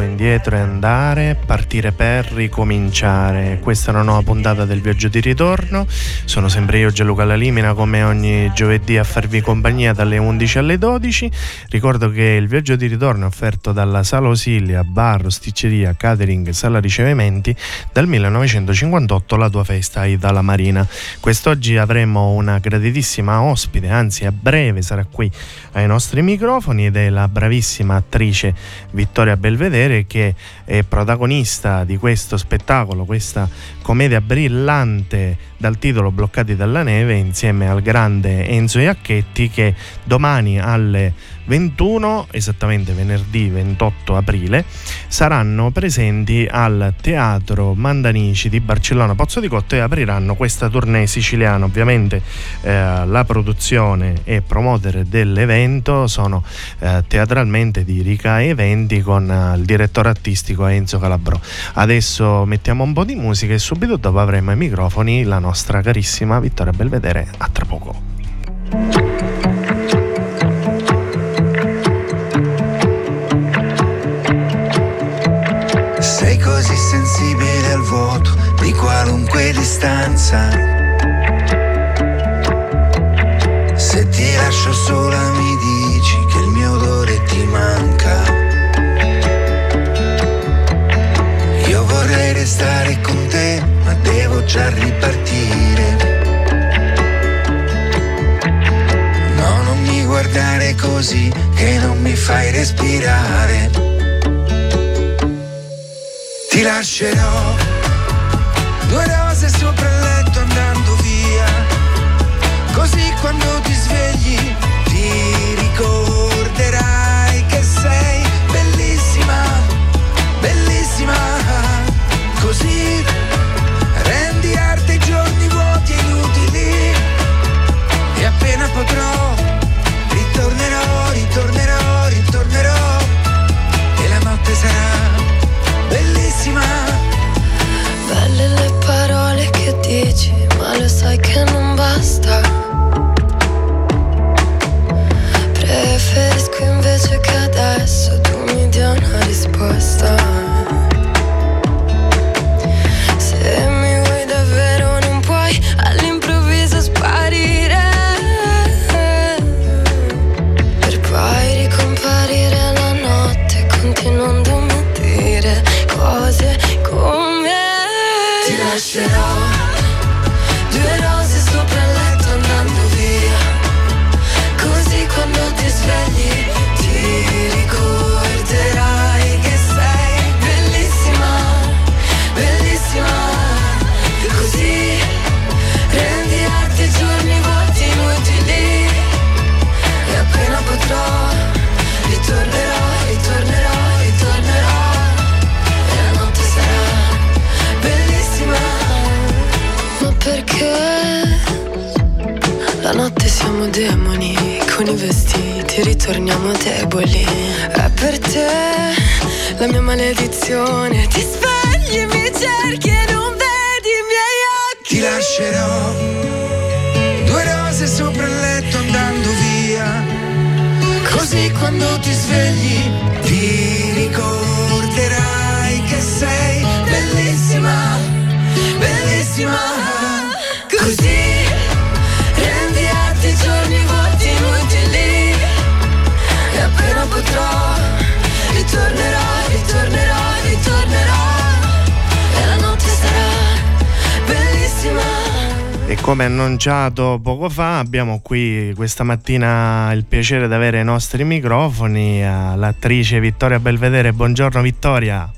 indietro e andare, partire per ricominciare. Questa è una nuova puntata del viaggio di ritorno. Sono sempre io Gianluca Lalimina come ogni giovedì a farvi compagnia dalle 11 alle 12. Ricordo che il viaggio di ritorno è offerto dalla Sala Osilia, bar, sticceria, catering, sala ricevimenti dal 1958 la tua festa è dalla Marina. Quest'oggi avremo una graditissima ospite, anzi a breve sarà qui ai nostri microfoni ed è la bravissima attrice Vittoria Belvedere che è protagonista di questo spettacolo, questa commedia brillante dal titolo Bloccati dalla neve insieme al grande Enzo Iacchetti che domani alle 21, esattamente venerdì 28 aprile, saranno presenti al Teatro Mandanici di Barcellona Pozzo di Cotto e apriranno questa tournée siciliana. Ovviamente eh, la produzione e promotere dell'evento sono eh, teatralmente di Rica Eventi con eh, il direttore artistico Enzo Calabro. Adesso mettiamo un po' di musica e subito dopo avremo ai microfoni la nostra carissima Vittoria Belvedere. A tra poco. Vuoto di qualunque distanza. Se ti lascio sola mi dici che il mio odore ti manca. Io vorrei restare con te, ma devo già ripartire. No, non mi guardare così che non mi fai respirare. Ti lascerò Due rose sopra il letto andando via. Così quando ti svegli ti ricorderai annunciato poco fa, abbiamo qui questa mattina il piacere di avere ai nostri microfoni l'attrice Vittoria Belvedere. Buongiorno Vittoria.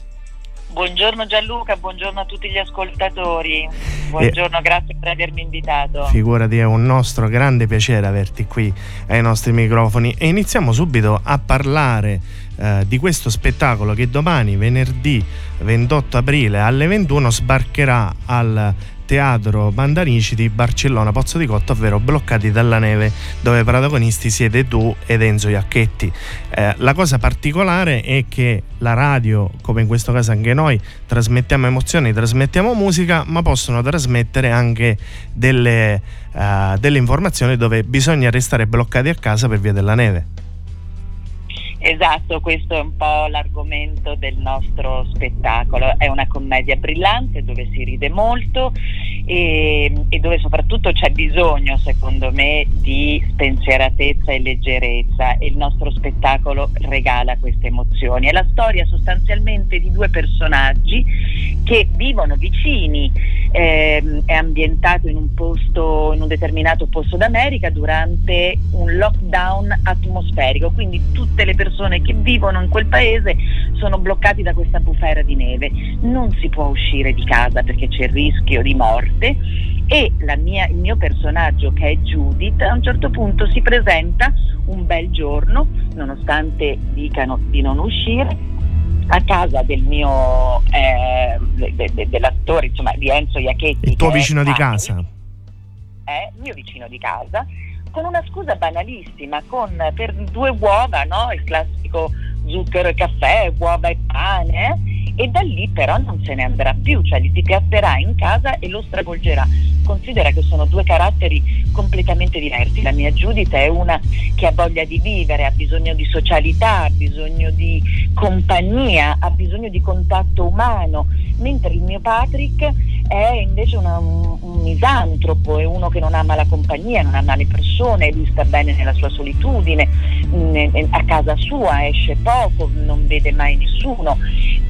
Buongiorno Gianluca, buongiorno a tutti gli ascoltatori. Buongiorno, e grazie per avermi invitato. Figurati, è un nostro grande piacere averti qui ai nostri microfoni e iniziamo subito a parlare eh, di questo spettacolo che domani, venerdì 28 aprile alle 21, sbarcherà al Teatro Bandanici di Barcellona Pozzo di Cotto, ovvero Bloccati dalla neve, dove protagonisti siete tu ed Enzo Iacchetti. Eh, la cosa particolare è che la radio, come in questo caso anche noi, trasmettiamo emozioni, trasmettiamo musica, ma possono trasmettere anche delle, uh, delle informazioni dove bisogna restare bloccati a casa per via della neve. Esatto, questo è un po' l'argomento del nostro spettacolo. È una commedia brillante dove si ride molto e, e, dove soprattutto c'è bisogno, secondo me, di spensieratezza e leggerezza e il nostro spettacolo regala queste emozioni. È la storia sostanzialmente di due personaggi che vivono vicini, eh, è ambientato in un posto, in un determinato posto d'America durante un lockdown atmosferico, quindi tutte le persone che vivono in quel paese sono bloccati da questa bufera di neve. Non si può uscire di casa perché c'è il rischio di morte. E mia, il mio personaggio che è Judith a un certo punto si presenta un bel giorno, nonostante dicano di non uscire, a casa del mio eh, de, de, dell'attore insomma di Enzo Iacchetti il tuo vicino di casa. È il mio vicino di casa con una scusa banalissima con per due uova no? il classico zucchero e caffè uova e pane eh? e da lì però non se ne andrà più, cioè li si piazzerà in casa e lo stravolgerà. Considera che sono due caratteri completamente diversi. La mia Judith è una che ha voglia di vivere, ha bisogno di socialità, ha bisogno di compagnia, ha bisogno di contatto umano, mentre il mio Patrick è invece una, un, misantropo, è uno che non ama la compagnia, non ama le persone, lui sta bene nella sua solitudine, in, a casa sua esce poco, non vede mai nessuno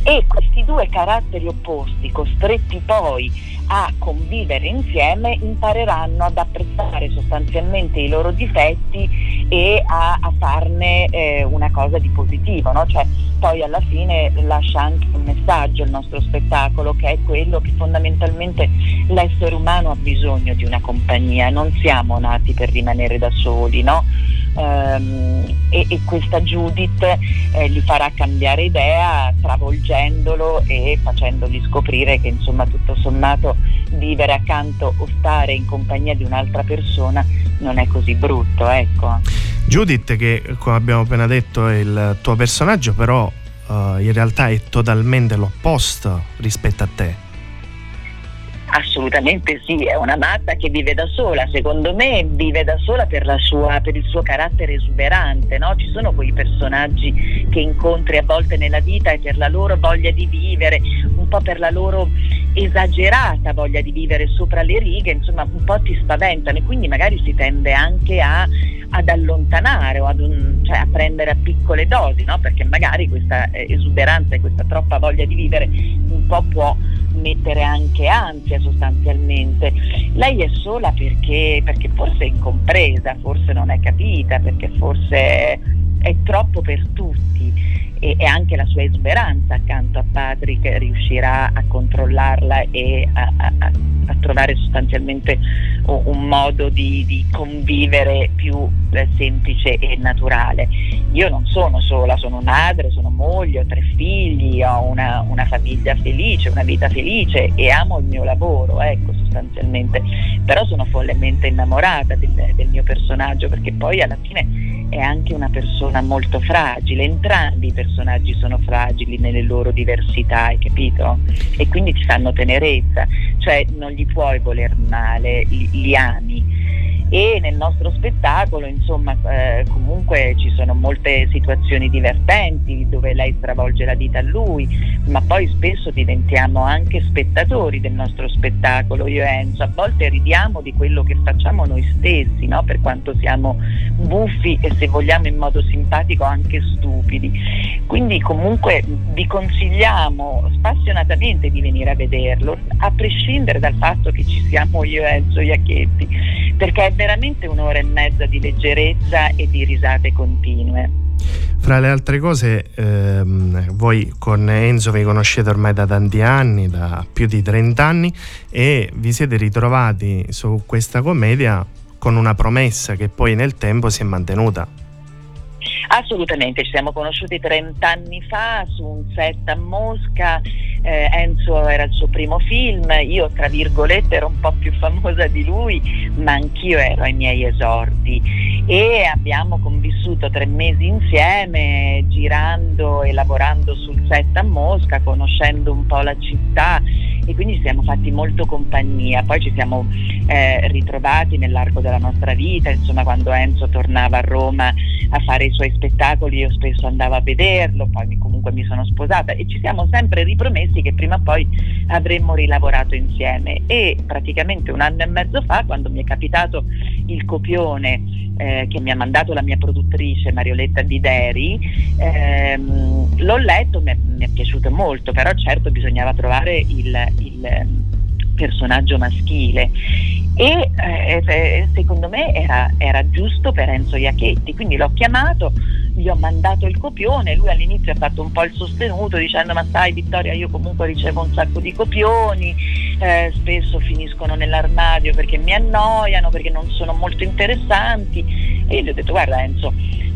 e questi due caratteri opposti, costretti poi a convivere insieme, impareranno ad apprezzare sostanzialmente i loro difetti e a, a farne eh, una cosa di positivo. No? Cioè, poi alla fine lascia anche un messaggio il nostro spettacolo che è quello che fondamentalmente l'essere umano ha bisogno di una compagnia, non siamo nati per rimanere da soli. No? Ehm, e, e, questa Judith eh, gli farà cambiare idea travolgendolo e facendogli scoprire che insomma tutto sommato vivere accanto o stare in compagnia di un'altra persona non è così brutto, ecco. Judith, che come abbiamo appena detto è il tuo personaggio, però uh, in realtà è totalmente l'opposto rispetto a te. Assolutamente sì, è una matta che vive da sola, secondo me vive da sola per, sua, per il suo carattere esuberante, no? ci sono quei personaggi che incontri a volte nella vita e per la loro voglia di vivere, un po' per la loro esagerata voglia di vivere sopra le righe, insomma un po' ti spaventano e quindi magari si tende anche a, ad allontanare o ad un, cioè a prendere a piccole dosi, no? perché magari questa eh, esuberanza e questa troppa voglia di vivere un po' può mettere anche ansia sostanzialmente. Lei è sola perché, perché forse è incompresa, forse non è capita, perché forse è troppo per tutti e, anche la sua esuberanza accanto a Patrick riuscirà a controllarla e a, a, a trovare sostanzialmente un, un modo di, di, convivere più eh, semplice e naturale. Io non sono sola, sono madre, sono moglie, ho tre figli, ho una, una famiglia felice, una vita felice e amo il mio lavoro, ecco sostanzialmente, però sono follemente innamorata del, del mio personaggio perché poi alla fine è anche una persona molto fragile, entrambi i personaggi sono fragili nelle loro diversità, hai capito? E quindi ti fanno tenerezza, cioè non gli puoi voler male, li, li ami e nel nostro spettacolo insomma eh, comunque ci sono molte situazioni divertenti dove lei stravolge la vita a lui ma poi spesso diventiamo anche spettatori del nostro spettacolo io e Enzo a volte ridiamo di quello che facciamo noi stessi no? per quanto siamo buffi e se vogliamo in modo simpatico anche stupidi quindi comunque vi consigliamo spassionatamente di venire a vederlo a prescindere dal fatto che ci siamo io e Enzo Iacchetti perché è veramente un'ora e mezza di leggerezza e di risate continue. Fra le altre cose, ehm, voi con Enzo vi conoscete ormai da tanti anni, da più di 30 anni, e vi siete ritrovati su questa commedia con una promessa che poi nel tempo si è mantenuta. Assolutamente, ci siamo conosciuti 30 anni fa su un set a Mosca, eh, Enzo era il suo primo film, io tra virgolette ero un po' più famosa di lui, ma anch'io ero ai miei esordi. E abbiamo convissuto tre mesi insieme girando e lavorando sul set a Mosca, conoscendo un po' la città e quindi ci siamo fatti molto compagnia, poi ci siamo eh, ritrovati nell'arco della nostra vita, insomma quando Enzo tornava a Roma a fare i suoi spettacoli io spesso andavo a vederlo, poi comunque mi sono sposata e ci siamo sempre ripromessi che prima o poi avremmo rilavorato insieme. E praticamente un anno e mezzo fa quando mi è capitato il copione eh, che mi ha mandato la mia produttrice Marioletta Dideri, ehm, l'ho letto, mi è, mi è, piaciuto molto, però certo bisognava trovare il, il personaggio maschile. E eh, secondo me era, era, giusto per Enzo Iacchetti, quindi l'ho chiamato, gli ho mandato il copione, lui all'inizio ha fatto un po' il sostenuto dicendo ma sai Vittoria io comunque ricevo un sacco di copioni, eh, spesso finiscono nell'armadio perché mi annoiano, perché non sono molto interessanti e gli ho detto guarda Enzo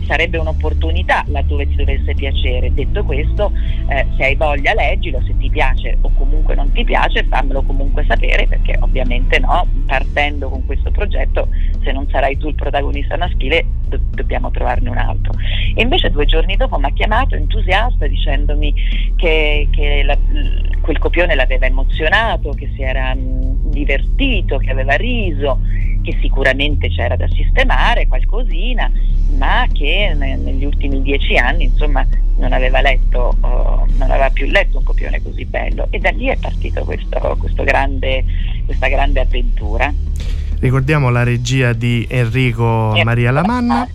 sarebbe un'opportunità laddove ti dovesse piacere. Detto questo, eh, se hai voglia leggilo, se ti piace o comunque non ti piace, fammelo comunque sapere perché ovviamente no, partendo con questo progetto, se non sarai tu il protagonista maschile, do- dobbiamo trovarne un altro. E invece due giorni dopo mi ha chiamato entusiasta dicendomi che, che la, quel copione l'aveva emozionato, che si era mh, divertito, che aveva riso, che sicuramente c'era da sistemare qualcosina, ma che ne, negli ultimi dieci anni insomma non aveva letto, oh, non aveva più letto un copione così bello e da lì è partito questo, questo grande, questa grande avventura. Ricordiamo la regia di Enrico Maria Lamanna.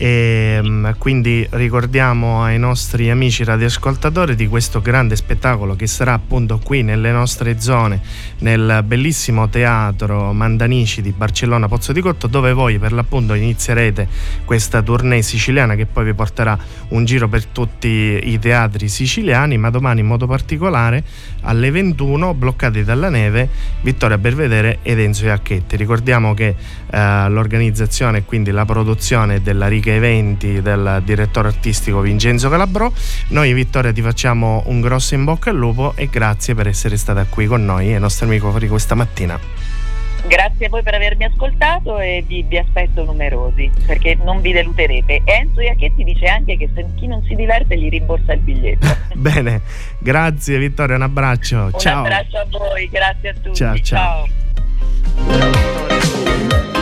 E ehm, quindi ricordiamo ai nostri amici radioascoltatori di questo grande spettacolo che sarà appunto qui nelle nostre zone, nel bellissimo teatro Mandanici di Barcellona Pozzo di Cotto, dove voi per l'appunto inizierete questa tournée siciliana che poi vi porterà un giro per tutti i teatri siciliani, ma domani in modo particolare alle 21 bloccati dalla neve Vittoria Belvedere ed Enzo Iacchetti. Ricordiamo che eh, l'organizzazione e quindi la produzione della Riga Eventi del direttore artistico Vincenzo Calabro. Noi Vittoria ti facciamo un grosso in bocca al lupo e grazie per essere stata qui con noi e i nostri amici questa mattina. Grazie a voi per avermi ascoltato e vi, vi, aspetto numerosi perché non vi deluderete. Enzo Iacchetti dice anche che se chi non si diverte gli rimborsa il biglietto. Bene, grazie Vittoria, un abbraccio. Un ciao. abbraccio a voi, grazie a tutti. ciao. ciao. ciao.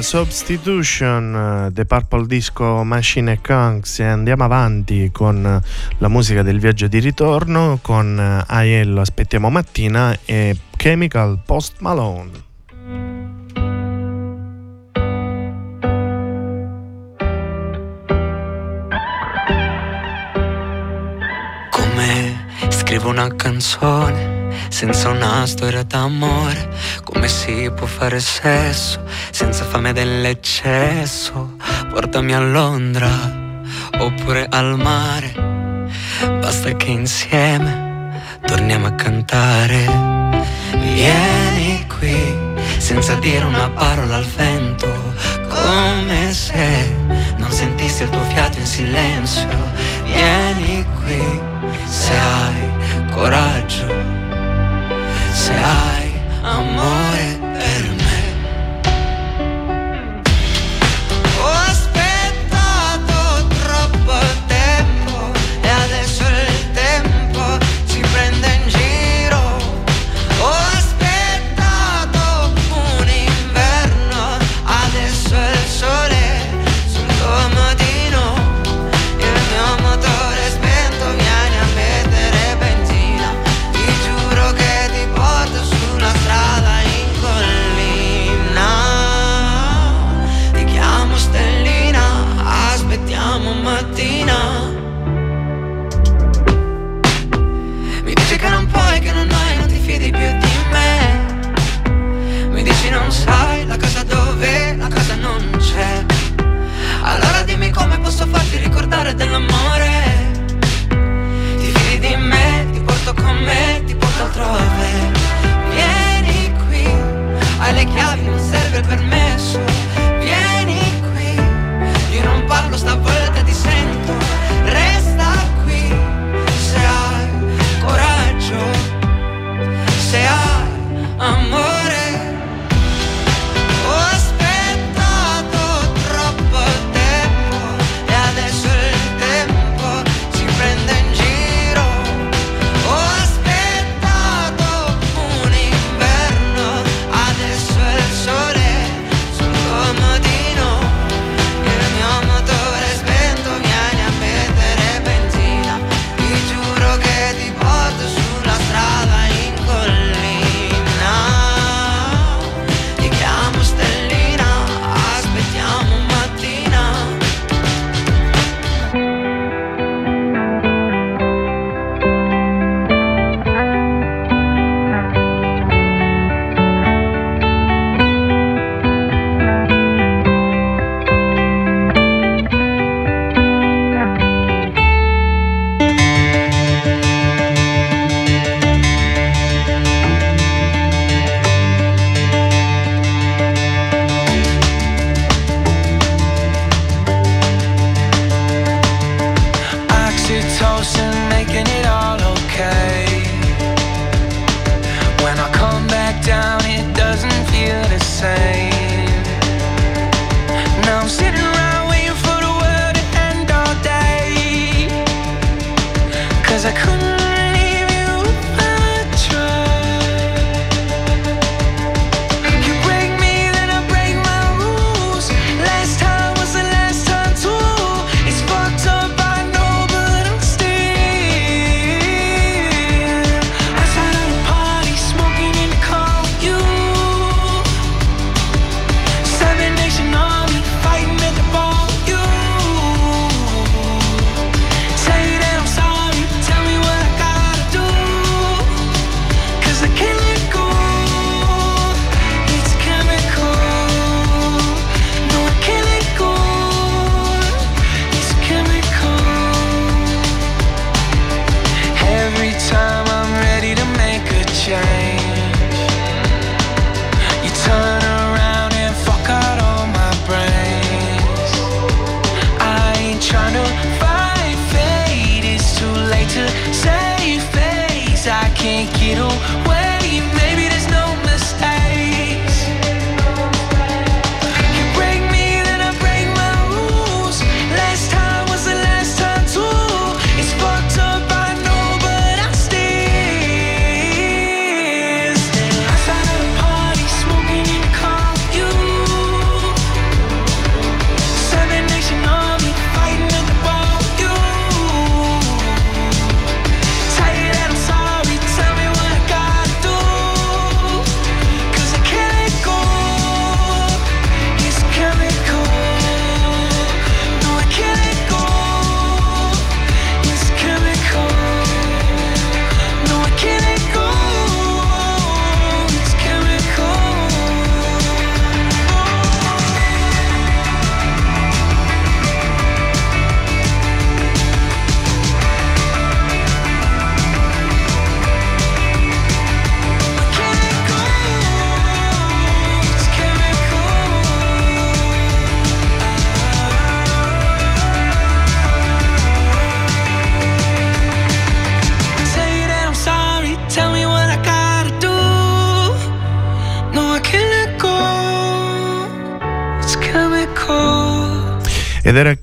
Substitution, The Purple Disco Machine Kunks e andiamo avanti con la musica del viaggio di ritorno con Aiello Aspettiamo Mattina e Chemical Post Malone. Come scrivo una canzone senza una storia d'amore, come si può fare sesso senza fame dell'eccesso? Portami a Londra oppure al mare, basta che insieme torniamo a cantare. Vieni qui senza dire una parola al vento, come se non sentissi il tuo fiato in silenzio. Vieni qui se hai coraggio se hai amore per me.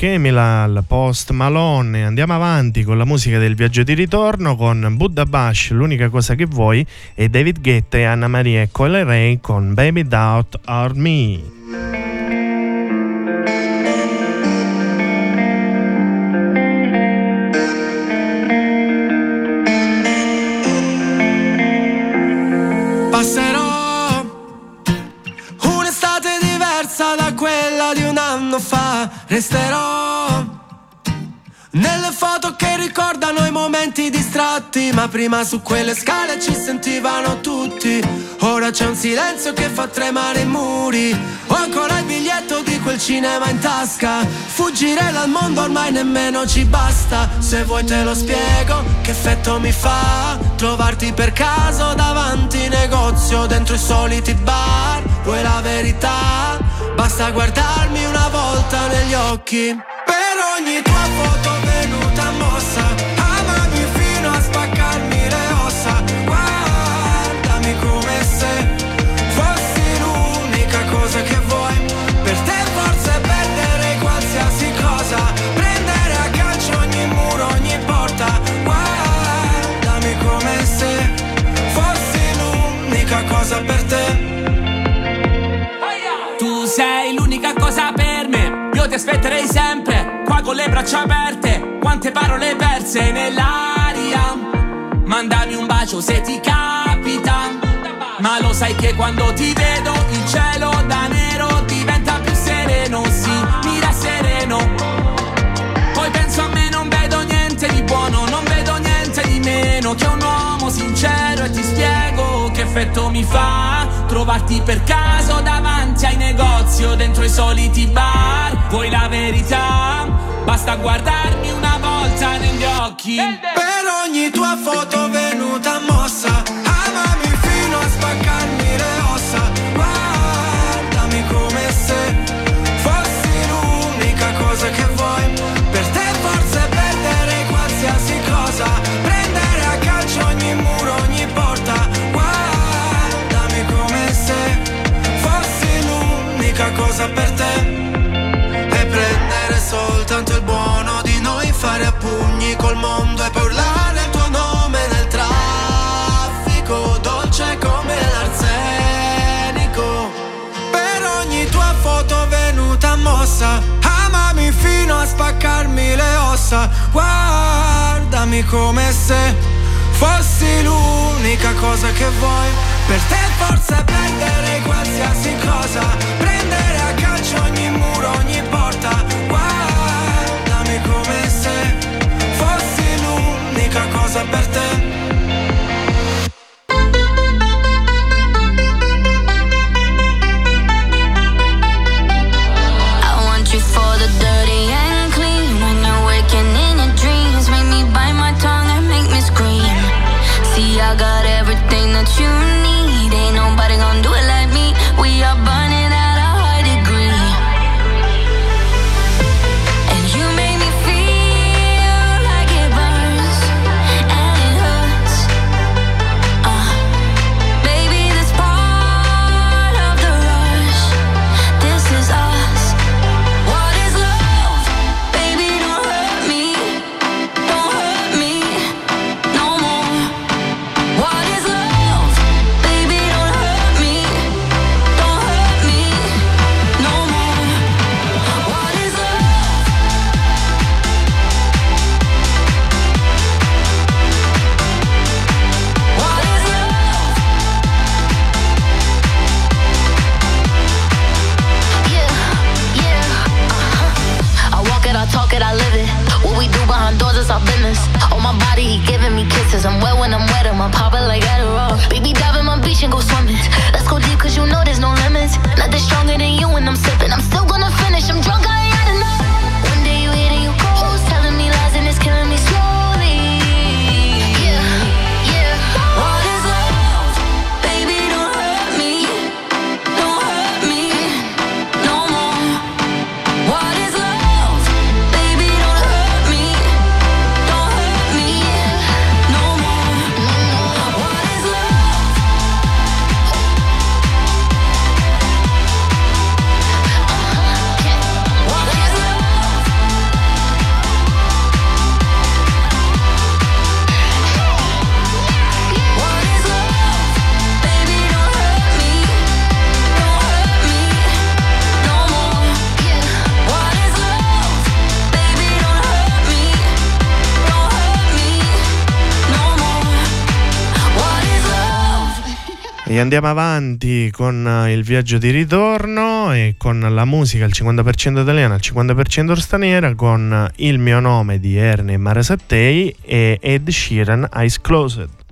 Chemical, Post Malone. Andiamo avanti con la musica del viaggio di ritorno con Buddha Bash, l'unica cosa che vuoi, e David Guetta e Anna Maria Cole Ray con Baby Doubt or Me. Resterò nelle foto che ricordano i momenti distratti, ma prima su quelle scale ci sentivano tutti. Ora c'è un silenzio che fa tremare i muri. Ho ancora il biglietto di quel cinema in tasca. Fuggire dal mondo ormai nemmeno ci basta. Se vuoi te lo spiego, che effetto mi fa trovarti per caso davanti negozio dentro i soliti bar. Vuoi la verità? Basta guardarmi una volta negli occhi. Per ogni tua foto venuta ti aspetterei sempre Qua con le braccia aperte Quante parole perse nell'aria. Mandami un bacio se ti capita Ma lo sai che quando ti vedo Il cielo da nero diventa più sereno Sì, mira sereno. Poi penso a me non vedo niente di buono Non vedo niente di meno Che un uomo sincero E ti spiego effetto mi fa Trovarti per caso davanti ai negozi o dentro i soliti bar Vuoi la verità? Basta guardarmi una volta negli occhi Per ogni tua foto venuta mossa guardami come se fossi l'unica cosa che vuoi. Per te forse perdere qualsiasi cosa, prendere a calcio ogni muro, ogni porta, guardami come se fossi l'unica cosa per te. Andiamo avanti con eh, il viaggio di ritorno e con la musica al 50% italiana, al 50% straniera, con il mio nome di Ernie Marasattei e Ed Sheeran Eyes Closed.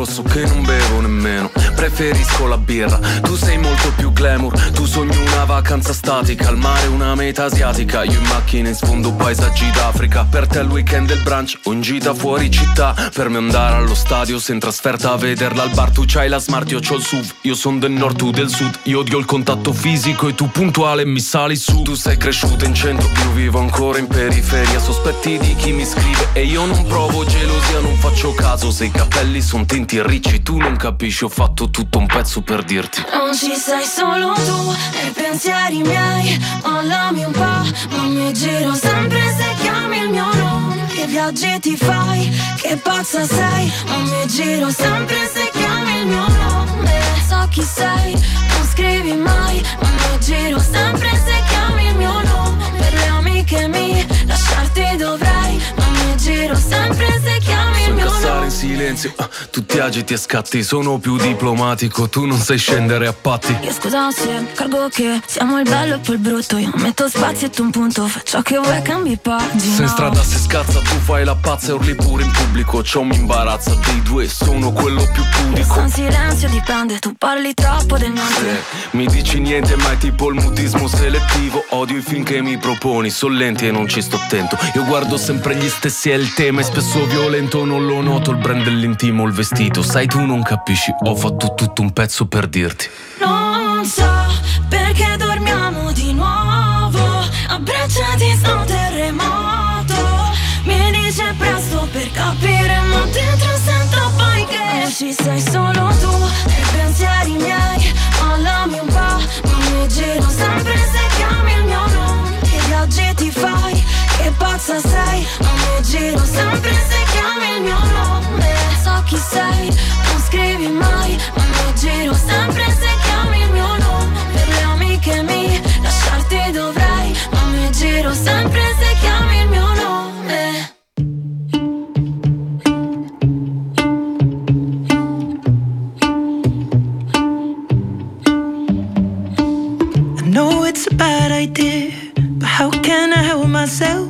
Rosso che non bevo nemmeno Preferisco la birra. Tu sei molto più glamour Tu sogni una vacanza statica Al mare una meta asiatica. Io in macchina in sfondo paesaggi d'Africa Per te il weekend del brunch O in gita fuori città. Per me andare allo stadio Se in trasferta a vederla al bar Tu c'hai la smart, io c'ho il SUV. Io son del nord, tu del sud Io odio il contatto fisico E tu puntuale mi sali su. Tu sei cresciuto in centro Io vivo ancora in periferia. Sospetti di chi mi scrive E io non provo gelosia Non faccio caso. Se i capelli sono tinti ricci Tu non capisci, ho fatto tutto un pezzo per dirti. Non ci sei solo tu nei pensieri miei. Mollami un po', non mi giro sempre se chiami il mio nome. Che viaggi ti fai, che pazza sei. Non mi giro sempre se chiami il mio nome. So chi sei, non scrivi mai. Non mi giro sempre se chiami il mio nome. Per le amiche mie, lasciarti dovrei mi giro sempre se chiami il mio nome. in silenzio, uh, tu ti agiti e scatti Sono più diplomatico, tu non sai scendere a patti. Io scusa se cargo che siamo il bello e poi il brutto Io metto spazio e tu un punto, faccio che vuoi cambi pagina. Se in strada si scazza, tu fai la pazza e urli pure in pubblico Ciò mi imbarazza dei due, sono quello più pubblico Io in silenzio dipende, tu parli troppo del niente Se mi dici niente, ma è tipo il mutismo selettivo Odio i film che mi proponi, sono lenti e non ci sto attento Io guardo sempre gli stessi, è il tema, è spesso violento, non lo noto il brand dell'intimo, il vestito. Sai tu non capisci, ho fatto tutto un pezzo per dirti. Non so perché dormiamo di nuovo. Abbracciati sta un terremoto. Mi dice presto per capire ma dentro sento poi che Non ci sei solo tu. Nei pensieri miei Mollami un po', non mi giro sempre se chiami il mio nome. Che viaggi ti pazza sei. Non mi giro sempre se chiami il mio nome. So chi sei, non scrivi mai. Ma mi giro sempre se chiami il mio nome. Per le amiche mie, lasciarti dovrei. Ma mi giro sempre se chiami il mio nome. I know it's a bad idea, but how can I help myself?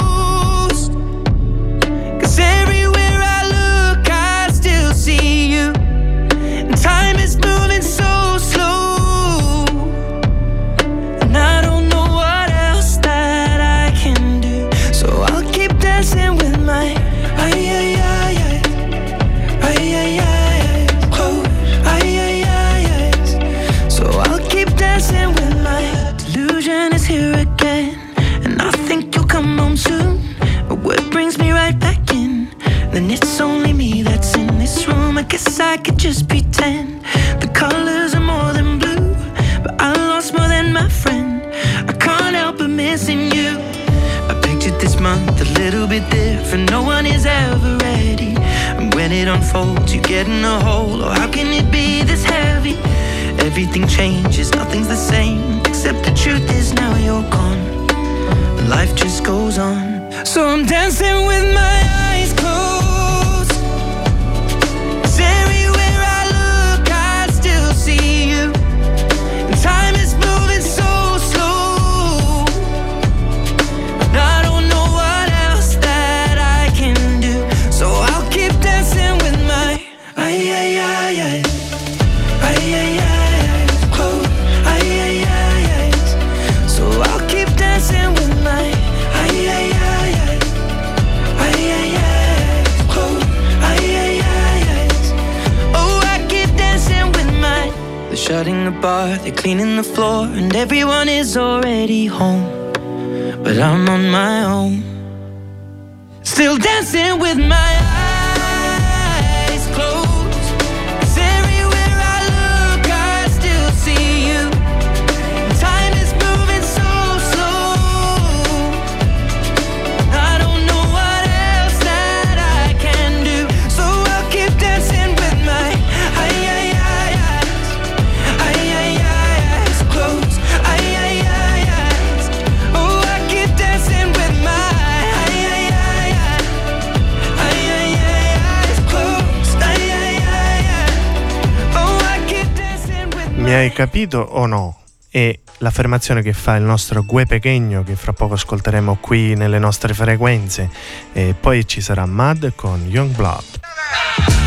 Hai capito o no? È l'affermazione che fa il nostro Gue Pechegno che fra poco ascolteremo qui nelle nostre frequenze e poi ci sarà Mad con Young Blood.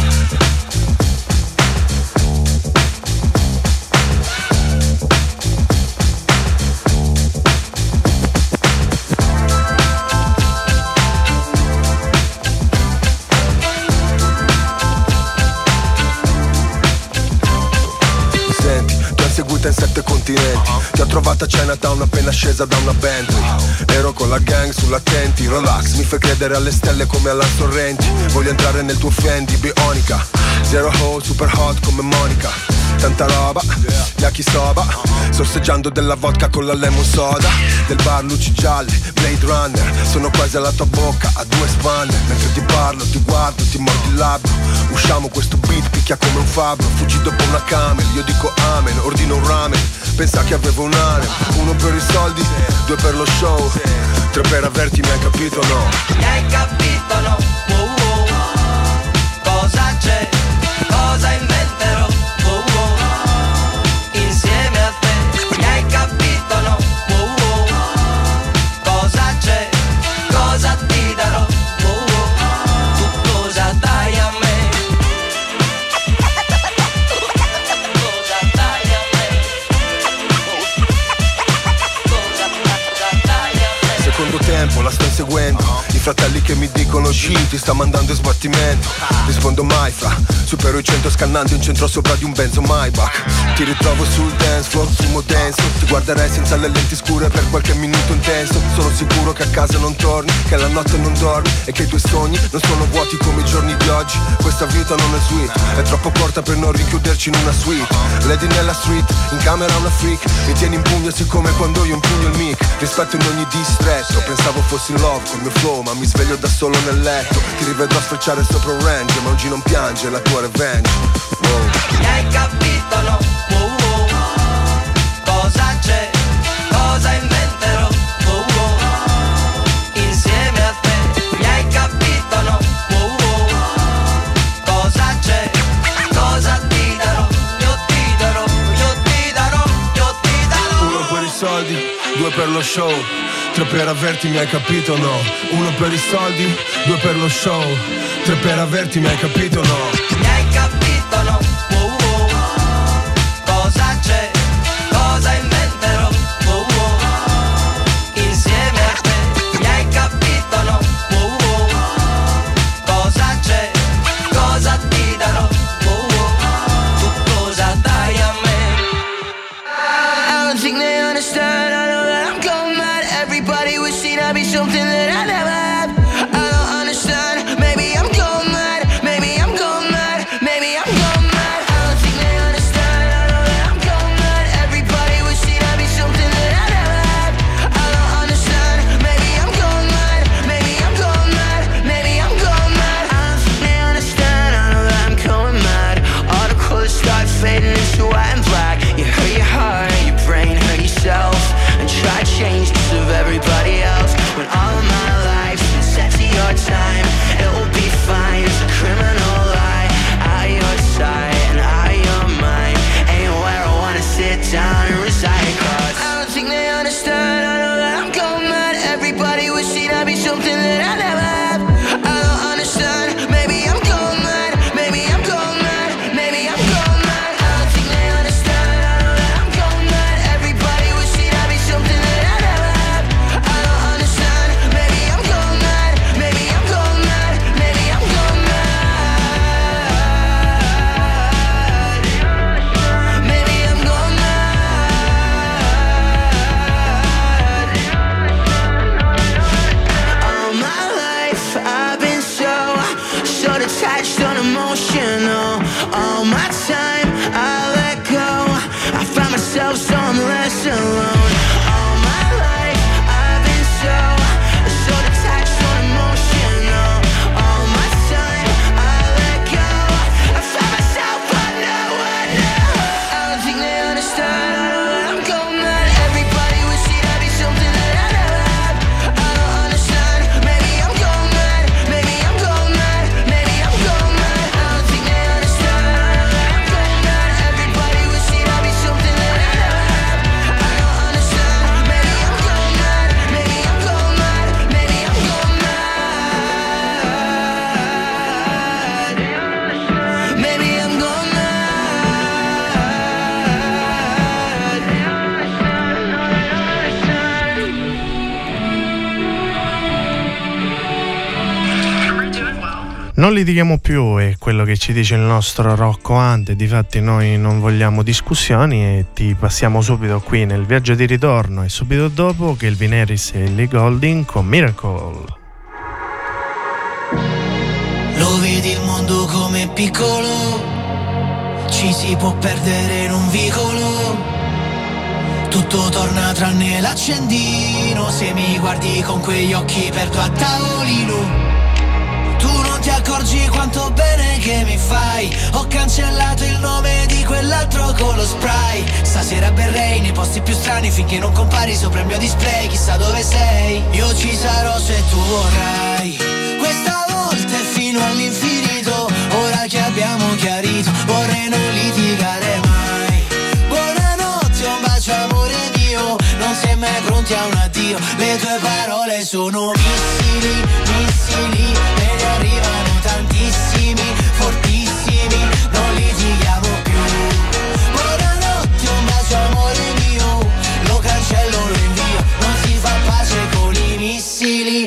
In sette continenti. Ti ho trovata a Chinatown appena scesa da una Bentley. Ero con la gang sull'attenti Relax, mi fai credere alle stelle come alla Sorrenti. Voglio entrare nel tuo Fendi, bionica. Zero hole, super hot come Monica. Tanta roba, yakisoba Sorseggiando della vodka con la lemon soda. Del bar luci gialle, Blade Runner. Sono quasi alla tua bocca, a due spanne. Mentre ti parlo, ti guardo, ti mordi il labbro. Usciamo questo beat, picchia come un fabbro Fuggi dopo una camel, io dico amen Ordino un ramen, pensa che avevo un harem Uno per i soldi, due per lo show Tre per averti, mi hai capito o no? Mi hai capito no? Wow, wow. Cosa c'è? Cosa inventerò? Ti sta mandando sbattimento. Rispondo mai fra Supero i 100 scannando in centro sopra di un benzo Maybach. Ti ritrovo sul dance floor, fumo denso Ti guarderei senza le lenti scure per qualche minuto intenso. Sono sicuro che a casa non torni Che la notte non dormi E che i tuoi sogni non sono vuoti come i giorni di oggi. Questa vita non è sweet È troppo corta per non rinchiuderci in una suite. Lady nella street, in camera una freak Mi tieni in pugno siccome quando io impugno il mic Rispetto in ogni distretto Pensavo fossi in love col mio flow Ma mi sveglio da solo nel letto. Ti rivedrò sfrecciare sopra un range Ma oggi non piange la tua revenge Wow. Mi hai capito no? Cosa c'è? Cosa inventerò? Insieme a te Mi hai capito no? Cosa c'è? Cosa ti darò? Io ti darò, io ti darò, io ti darò Uno per i soldi, due per lo show Tre per averti, mi hai capito no? Uno per i soldi, due per lo show Tre per averti, mi hai capito no? Litighiamo più, è quello che ci dice il nostro Rocco Ante, difatti noi non vogliamo discussioni e ti passiamo subito qui nel viaggio di ritorno e subito dopo che il Vineris e Ellie Golding con Miracle. Lo vedi il mondo come piccolo, ci si può perdere in un vicolo. Tutto torna tranne l'accendino, se mi guardi con quegli occhi perdo a tavolino. Ti accorgi quanto bene che mi fai. Ho cancellato il nome di quell'altro con lo spray. Stasera berrei nei posti più strani Finché non compari sopra il mio display. Chissà dove sei Io ci sarò se tu vorrai. Questa volta è fino all'infinito Ora che abbiamo chiarito Vorrei non litigare mai. Buonanotte, un bacio amore mio Non è mai pronti a un addio. Le tue parole sono missili, missili tantissimi,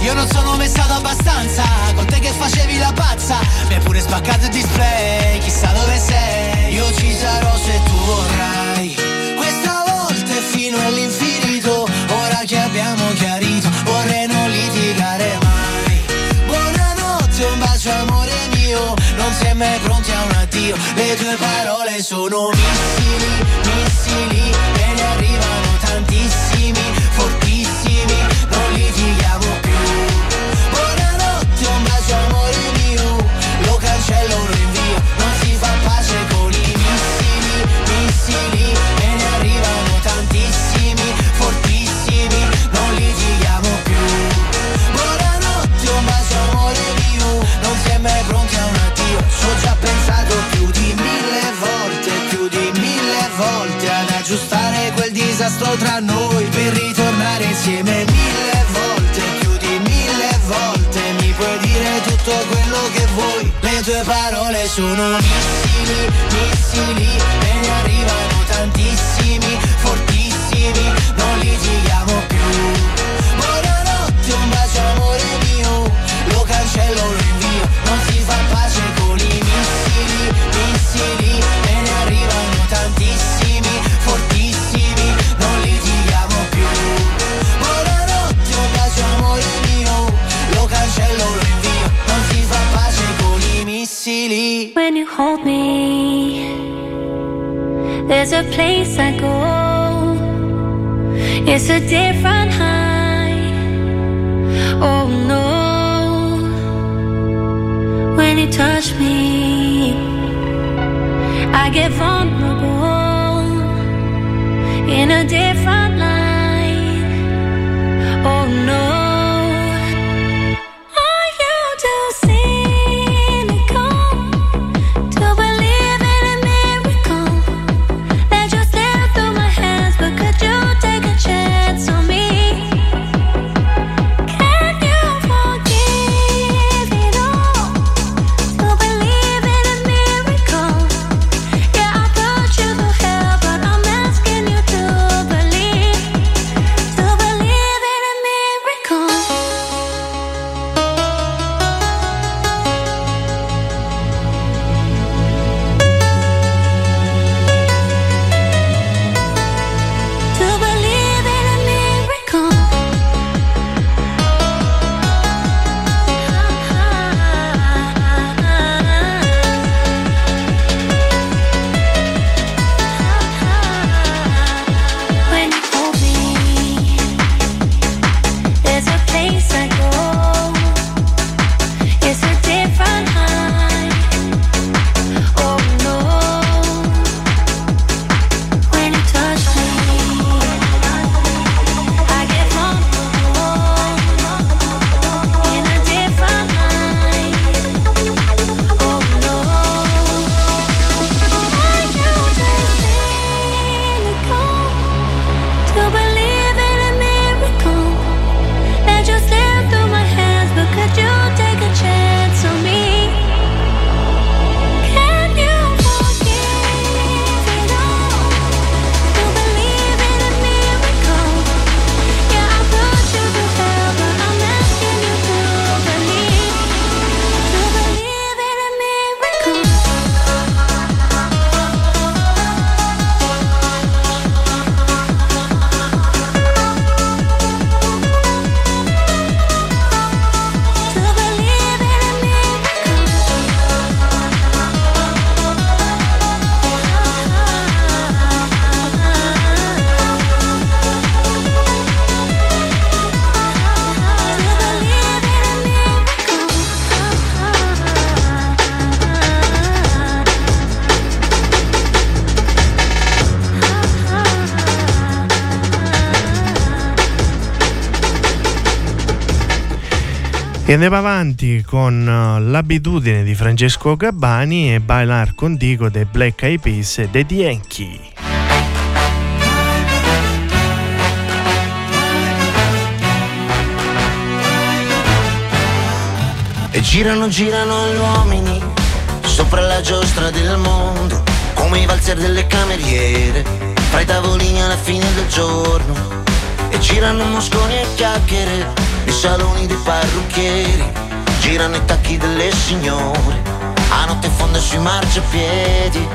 io non sono mai abbastanza Con te che facevi la pazza. Mi hai pure spaccato il display Chissà dove sei. Io ci sarò se tu vorrai. Questa volta è fino all'infinito Ora che abbiamo chiarito Vorrei non litigare mai. Buonanotte, un bacio amore mio Non si è mai pronti a un addio. Le tue parole sono missili, missili E ne arrivano tantissimi, fortissimi disastro tra noi Per ritornare insieme mille volte Più di mille volte. Mi puoi dire tutto quello che vuoi Le tue parole sono missili, missili E ne arrivano tantissimi, fortissimi. Non litighiamo a place I go. It's a different high. Oh no. When you touch me, I get vulnerable in a different E andiamo avanti con uh, l'abitudine di Francesco Gabbani e Bailar Contigo dei Black Eyed Peas e dei Yankee. E girano, girano gli uomini sopra la giostra del mondo, come i valzer delle cameriere, fra i tavolini alla fine del giorno. E girano mosconi e chiacchiere i saloni dei parrucchieri, girano i tacchi delle signore, a notte fonda sui marciapiedi.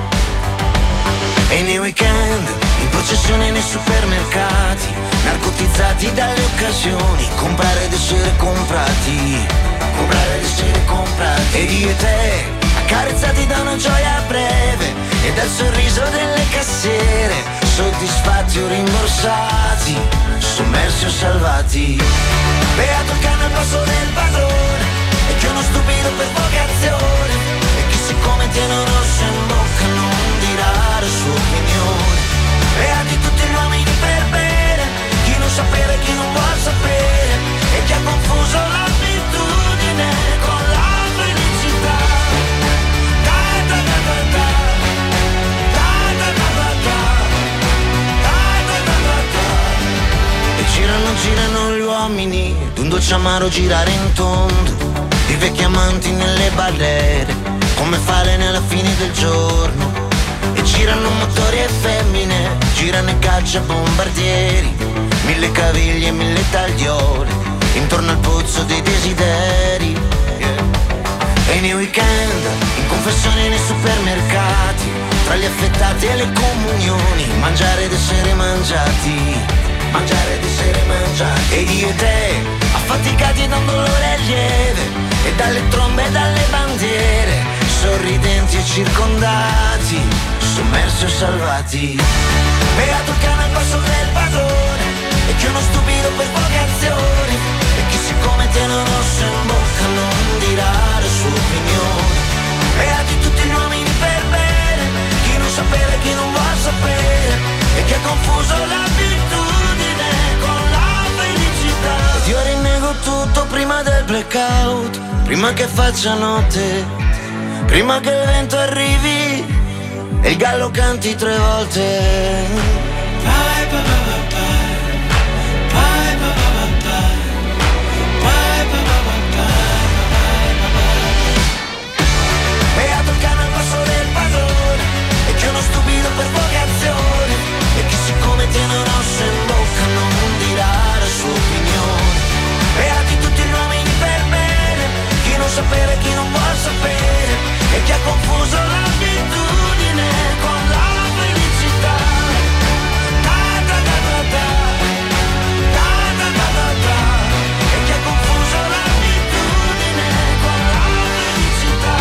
E nei weekend, in processione nei supermercati, narcotizzati dalle occasioni, comprare ed essere comprati, comprare ed essere comprati. Ed io e te, accarezzati da una gioia breve e dal sorriso delle cassiere, soddisfatti o rimborsati, sommersi o salvati. Beato il cane al passo del padrone E che uno stupido per vocazione E chi siccome tiene un rosso in bocca non dirà la sua opinione Beati tutti gli uomini per bene Chi non sapere, chi non vuol sapere E chi ha confuso l'abitudine con girano, girano gli uomini d'un dolce amaro girare in tondo, di vecchi amanti nelle barriere, come falene alla fine del giorno. E girano motori e femmine, girano i caccia bombardieri, mille caviglie e mille tagliole, intorno al pozzo dei desideri. E nei weekend, in confessione nei supermercati, tra gli affettati e le comunioni, mangiare ed essere mangiati mangiare ed essere mangiati Ed io e te, affaticati da un dolore lieve E dalle trombe e dalle bandiere Sorridenti e circondati Sommersi o salvati. Beato il cane al passo del padrone E che uno stupido per vocazione E chi siccome tiene un rosso in bocca Non dirà la sua opinione. Beati tutti gli uomini per bene Chi non sapere, chi non vuol sapere E che ha confuso l'abitudine tutto prima del blackout, prima che faccia notte, prima che il vento arrivi e il gallo canti tre volte. Bye, bye, bye. E confuso l'abitudine con la felicità. E confuso l'abitudine con la felicità.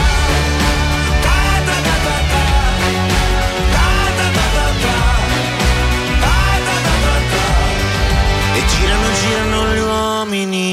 E girano, girano gli uomini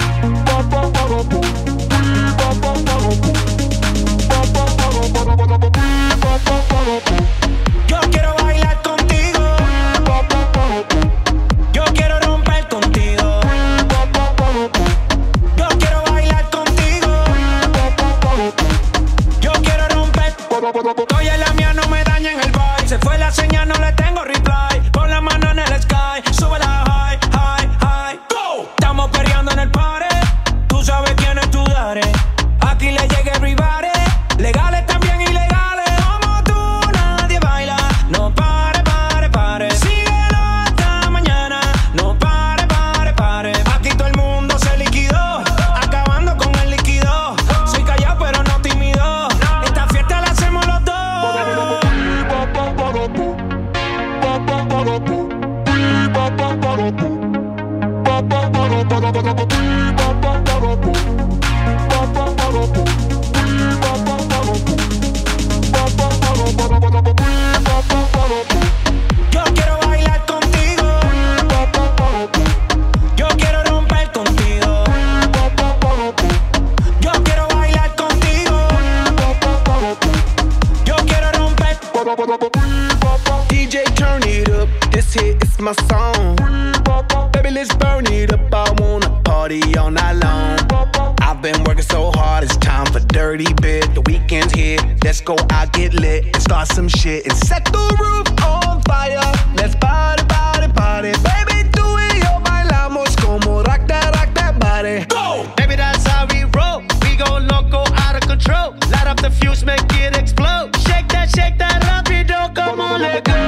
out of control. Light up the fuse, make it explode. Shake that, shake that, rapido, come on, let go.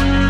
Yo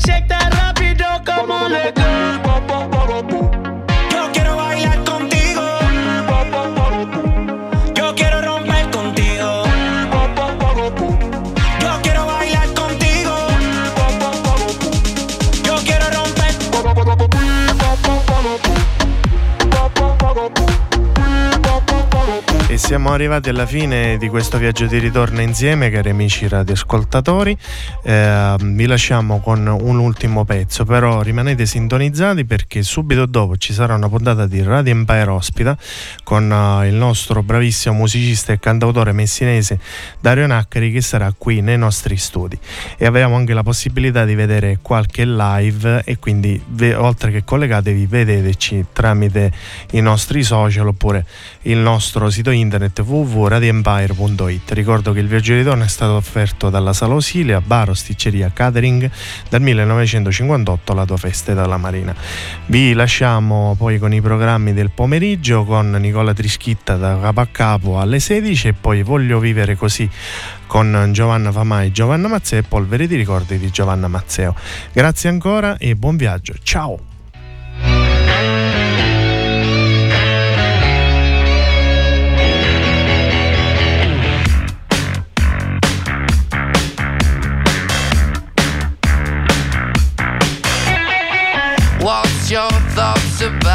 check that rápido come on, let go. Siamo arrivati alla fine di questo viaggio di ritorno insieme, cari amici radioascoltatori. Eh, vi lasciamo con un ultimo pezzo, però rimanete sintonizzati perché subito dopo ci sarà una puntata di Radio Empire Ospita con eh, il nostro bravissimo musicista e cantautore messinese Dario Naccari che sarà qui nei nostri studi. E abbiamo anche la possibilità di vedere qualche live e quindi ve- oltre che collegatevi vedeteci tramite i nostri social oppure il nostro sito internet www.radioempire.it. Ricordo che il viaggio di ritorno è stato offerto dalla Sala Osilia, bar, osticceria, catering dal 1958 alla tua festa dalla Marina. Vi lasciamo poi con i programmi del pomeriggio con Nicola Trischitta da capo a capo alle 16 e poi voglio vivere così con Giovanna Famai, Giovanna Mazzeo e Polvere di ricordi di Giovanna Mazzeo. Grazie ancora e buon viaggio. Ciao! About